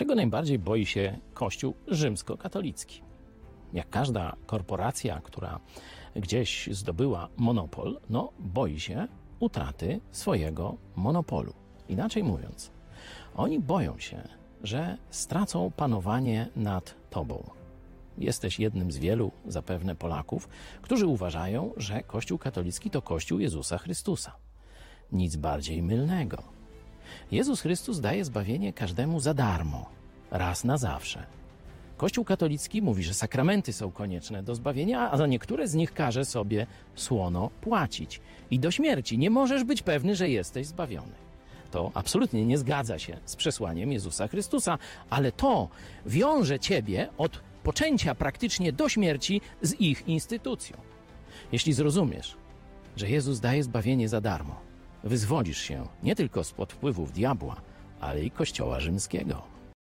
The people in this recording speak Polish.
Czego najbardziej boi się Kościół rzymskokatolicki? Jak każda korporacja, która gdzieś zdobyła monopol, no boi się utraty swojego monopolu. Inaczej mówiąc, oni boją się, że stracą panowanie nad tobą. Jesteś jednym z wielu zapewne Polaków, którzy uważają, że Kościół katolicki to Kościół Jezusa Chrystusa. Nic bardziej mylnego. Jezus Chrystus daje zbawienie każdemu za darmo, raz na zawsze. Kościół katolicki mówi, że sakramenty są konieczne do zbawienia, a za niektóre z nich każe sobie słono płacić. I do śmierci nie możesz być pewny, że jesteś zbawiony. To absolutnie nie zgadza się z przesłaniem Jezusa Chrystusa, ale to wiąże ciebie od poczęcia praktycznie do śmierci z ich instytucją. Jeśli zrozumiesz, że Jezus daje zbawienie za darmo, wyzwolisz się nie tylko spod wpływów diabła, ale i Kościoła rzymskiego.